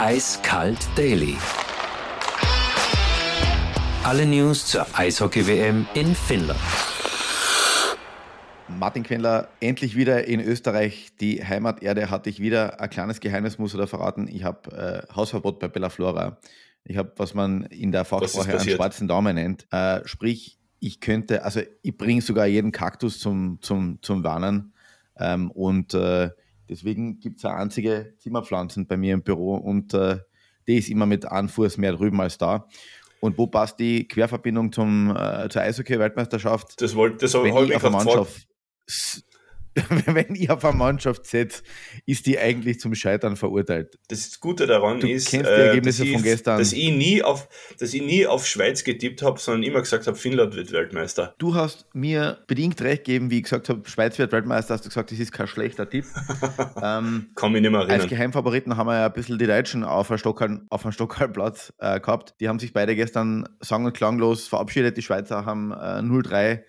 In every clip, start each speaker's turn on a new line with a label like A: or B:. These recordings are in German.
A: Eiskalt Daily. Alle News zur Eishockey-WM in Finnland.
B: Martin Quendler, endlich wieder in Österreich. Die Heimaterde hatte ich wieder. Ein kleines Geheimnis muss ich da verraten. Ich habe äh, Hausverbot bei Bella Flora. Ich habe, was man in der Fachsprache einen schwarzen Daumen nennt. Äh, sprich, ich könnte, also ich bringe sogar jeden Kaktus zum, zum, zum Warnen. Ähm, und äh, deswegen gibt es eine einzige Zimmerpflanzen bei mir im Büro und äh, die ist immer mit Anfuß mehr drüben als da. Und wo passt die Querverbindung zum, äh, zur Eishockey-Weltmeisterschaft?
C: Das wollte das habe ich
B: gerade Mannschaft wenn ich auf eine Mannschaft setze, ist die eigentlich zum Scheitern verurteilt.
C: Das Gute daran
B: du
C: ist,
B: kennst die äh, Ergebnisse
C: dass,
B: von
C: ich,
B: gestern.
C: dass ich nie auf, dass ich nie auf Schweiz getippt habe, sondern immer gesagt habe, Finnland wird Weltmeister.
B: Du hast mir bedingt recht gegeben, wie ich gesagt habe, Schweiz wird Weltmeister, hast du gesagt, das ist kein schlechter Tipp.
C: ähm, Kann mich nicht mehr erinnern.
B: Als Geheimfavoriten haben wir ja ein bisschen die Deutschen auf einem auf einem Stockhaltplatz äh, gehabt. Die haben sich beide gestern sang- und klanglos verabschiedet. Die Schweizer haben äh, 0-3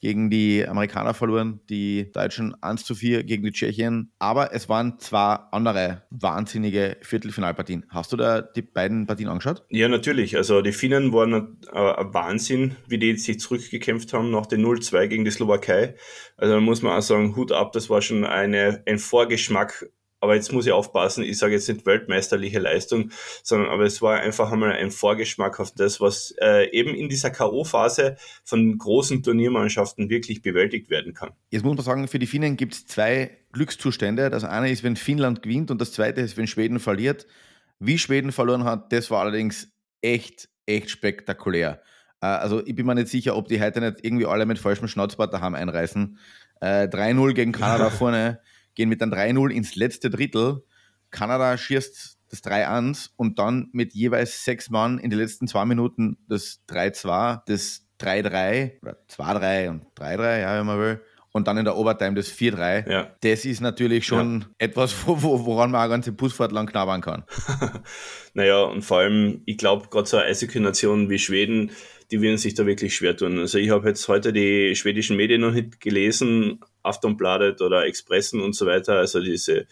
B: gegen die Amerikaner verloren, die Deutschen 1 zu 4 gegen die Tschechien. Aber es waren zwei andere wahnsinnige Viertelfinalpartien. Hast du da die beiden Partien angeschaut?
C: Ja, natürlich. Also die Finnen waren ein, ein Wahnsinn, wie die sich zurückgekämpft haben nach dem 0-2 gegen die Slowakei. Also da muss man auch sagen, Hut ab, das war schon eine, ein Vorgeschmack aber jetzt muss ich aufpassen, ich sage jetzt nicht weltmeisterliche Leistung, sondern aber es war einfach einmal ein Vorgeschmack auf das, was äh, eben in dieser K.O.-Phase von großen Turniermannschaften wirklich bewältigt werden kann.
B: Jetzt muss man sagen, für die Finnen gibt es zwei Glückszustände. Das eine ist, wenn Finnland gewinnt und das zweite ist, wenn Schweden verliert. Wie Schweden verloren hat, das war allerdings echt, echt spektakulär. Äh, also ich bin mir nicht sicher, ob die heute nicht irgendwie alle mit falschem Schnauzbart daheim einreißen. Äh, 3-0 gegen Kanada vorne gehen mit einem 3-0 ins letzte Drittel. Kanada schießt das 3-1 und dann mit jeweils sechs Mann in den letzten zwei Minuten das 3-2, das 3-3 oder 2-3 und 3-3, ja, wenn man will. Und dann in der Overtime das 4-3.
C: Ja.
B: Das ist natürlich schon ja. etwas, wo, woran man eine ganze Busfahrt lang knabbern kann.
C: naja, und vor allem, ich glaube, gerade so eine Eishockey-Nation wie Schweden, die werden sich da wirklich schwer tun. Also ich habe jetzt heute die schwedischen Medien noch nicht gelesen, Aftonbladet oder Expressen und so weiter, also diese,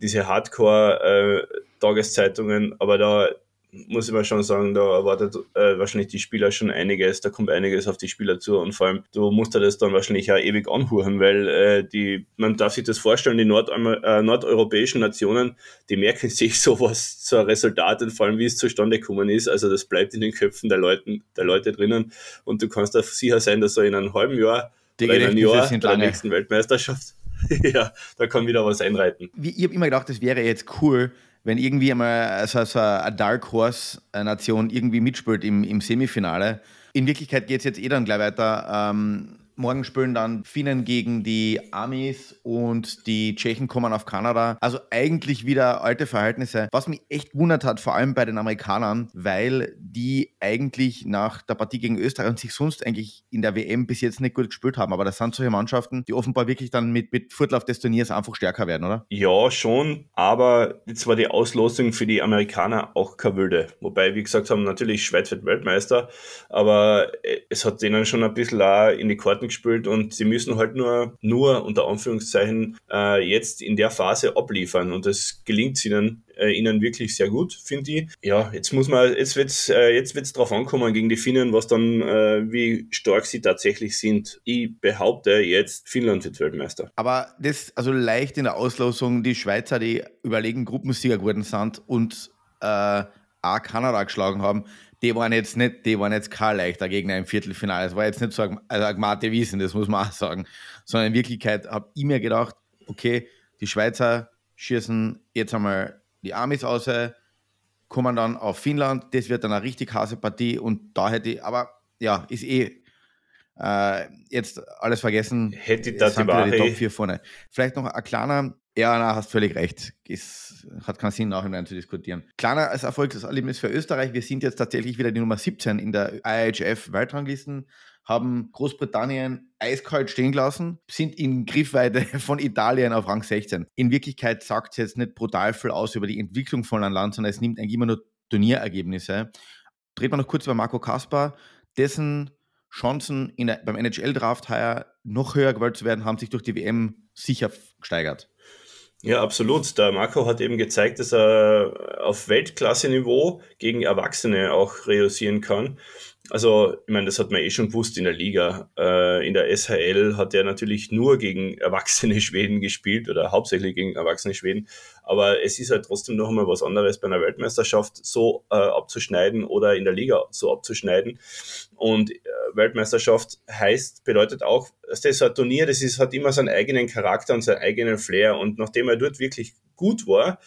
C: diese Hardcore-Tageszeitungen, äh, aber da muss ich mal schon sagen, da erwartet äh, wahrscheinlich die Spieler schon einiges, da kommt einiges auf die Spieler zu und vor allem, du musst dir das dann wahrscheinlich auch ewig anhuren, weil äh, die, man darf sich das vorstellen, die Nord äh, nordeuropäischen Nationen, die merken sich sowas, so ein Resultat und vor allem, wie es zustande gekommen ist, also das bleibt in den Köpfen der, Leuten, der Leute drinnen und du kannst da sicher sein, dass so in einem halben Jahr
B: die Jahr
C: sind der nächsten Weltmeisterschaft, ja, da kann wieder was einreiten.
B: Ich habe immer gedacht, das wäre jetzt cool, wenn irgendwie einmal so, so eine Dark Horse-Nation irgendwie mitspielt im, im Semifinale. In Wirklichkeit geht es jetzt eh dann gleich weiter. Ähm, Morgen spielen dann Finnen gegen die Amis und die Tschechen kommen auf Kanada. Also eigentlich wieder alte Verhältnisse. Was mich echt wundert hat, vor allem bei den Amerikanern, weil die eigentlich nach der Partie gegen Österreich und sich sonst eigentlich in der WM bis jetzt nicht gut gespielt haben. Aber das sind solche Mannschaften, die offenbar wirklich dann mit, mit Fortlauf des Turniers einfach stärker werden, oder?
C: Ja, schon. Aber jetzt war die Auslosung für die Amerikaner auch keine wilde. Wobei, wie gesagt haben, natürlich Schweiz wird Weltmeister. Aber es hat denen schon ein bisschen in die Karten gespielt und sie müssen halt nur, nur unter Anführungszeichen äh, jetzt in der Phase abliefern und das gelingt ihnen, äh, ihnen wirklich sehr gut, finde ich. Ja, jetzt muss man, jetzt wird's, äh, jetzt ankommen gegen die Finnen, was dann, äh, wie stark sie tatsächlich sind. Ich behaupte jetzt, Finnland wird Weltmeister.
B: Aber das, also leicht in der Auslosung, die Schweizer, die überlegen Gruppensieger geworden sind und äh, auch Kanada geschlagen haben, die waren jetzt nicht, die waren jetzt kein leichter Gegner im Viertelfinale. Es war jetzt nicht so also Mate Wiesen, das muss man auch sagen. Sondern in Wirklichkeit habe ich mir gedacht, okay, die Schweizer schießen jetzt einmal die Amis aus, kommen dann auf Finnland, das wird dann eine richtig harte Partie und da hätte ich, aber ja, ist eh äh, jetzt alles vergessen.
C: Hätte ich da die,
B: die Top 4 vorne. Vielleicht noch ein kleiner ja, na, hast völlig recht. Es hat keinen Sinn, nachhinein zu diskutieren. Kleiner als Erfolgserlebnis für Österreich. Wir sind jetzt tatsächlich wieder die Nummer 17 in der IHF-Weltranglisten, haben Großbritannien eiskalt stehen gelassen, sind in Griffweite von Italien auf Rang 16. In Wirklichkeit sagt es jetzt nicht brutal viel aus über die Entwicklung von einem Land, sondern es nimmt eigentlich immer nur Turnierergebnisse. Dreht man noch kurz über Marco Kaspar, dessen Chancen der, beim NHL-Draft heuer noch höher gewählt zu werden, haben sich durch die WM sicher gesteigert.
C: Ja, absolut. Der Marco hat eben gezeigt, dass er auf Weltklasse-Niveau gegen Erwachsene auch reüssieren kann. Also, ich meine, das hat man eh schon gewusst in der Liga. Äh, in der SHL hat er natürlich nur gegen erwachsene Schweden gespielt oder hauptsächlich gegen erwachsene Schweden. Aber es ist halt trotzdem noch einmal was anderes bei einer Weltmeisterschaft so äh, abzuschneiden oder in der Liga so abzuschneiden. Und äh, Weltmeisterschaft heißt, bedeutet auch, das ein Turnier, das ist, hat immer seinen eigenen Charakter und seinen eigenen Flair. Und nachdem er dort wirklich gut war,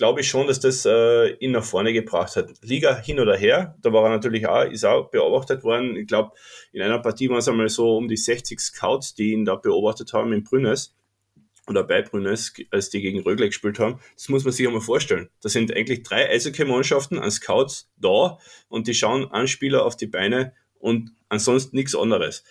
C: glaube ich schon, dass das äh, ihn nach vorne gebracht hat. Liga hin oder her, da war er natürlich auch, ist auch beobachtet worden. Ich glaube, in einer Partie waren es einmal so um die 60 Scouts, die ihn da beobachtet haben in Brünnes oder bei Brünnes, als die gegen Rögle gespielt haben. Das muss man sich einmal vorstellen. Da sind eigentlich drei Eishockey-Mannschaften an Scouts da und die schauen einen Spieler auf die Beine und ansonsten nichts anderes.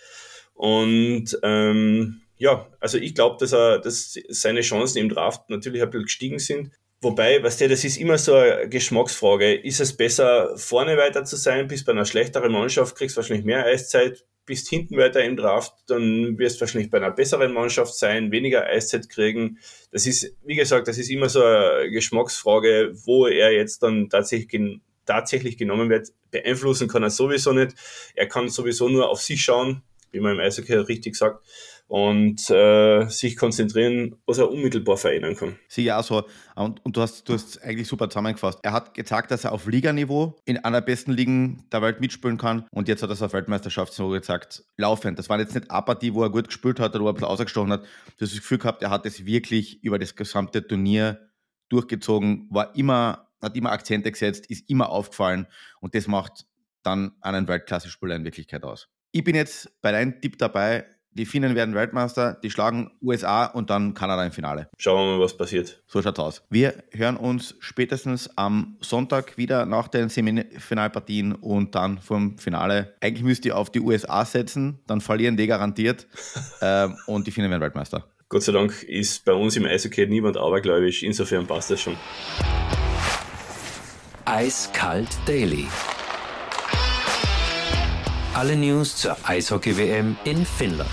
C: Und ähm, ja, also ich glaube, dass dass seine Chancen im Draft natürlich ein bisschen gestiegen sind. Wobei, weißt du, das ist immer so eine Geschmacksfrage. Ist es besser, vorne weiter zu sein, bis bei einer schlechteren Mannschaft kriegst du wahrscheinlich mehr Eiszeit, bist hinten weiter im Draft, dann wirst du wahrscheinlich bei einer besseren Mannschaft sein, weniger Eiszeit kriegen. Das ist, wie gesagt, das ist immer so eine Geschmacksfrage, wo er jetzt dann tatsächlich, tatsächlich genommen wird. Beeinflussen kann er sowieso nicht. Er kann sowieso nur auf sich schauen, wie man im Eishockey richtig sagt und äh, sich konzentrieren, was er unmittelbar verändern kann.
B: Sieh ja so. Und, und du hast du hast eigentlich super zusammengefasst. Er hat gezeigt, dass er auf Liganiveau in einer besten Ligen der Welt mitspielen kann. Und jetzt hat er es auf Weltmeisterschaftsniveau gezeigt, laufend. Das war jetzt nicht Partie, wo er gut gespielt hat oder wo er ein bisschen ausgestochen hat. Du hast das Gefühl gehabt, er hat es wirklich über das gesamte Turnier durchgezogen, war immer, hat immer Akzente gesetzt, ist immer aufgefallen. Und das macht dann einen Weltklasse-Spieler in Wirklichkeit aus. Ich bin jetzt bei deinem Tipp dabei, die Finnen werden Weltmeister, die schlagen USA und dann Kanada im Finale.
C: Schauen wir mal, was passiert.
B: So schaut's aus. Wir hören uns spätestens am Sonntag wieder nach den Semifinalpartien und dann vom Finale. Eigentlich müsst ihr auf die USA setzen, dann verlieren die garantiert ähm, und die Finnen werden Weltmeister.
C: Gott sei Dank ist bei uns im Eishockey niemand abergläubisch, insofern passt das schon.
A: Eiskalt Daily. Alle News zur Eishockey-WM in Finnland.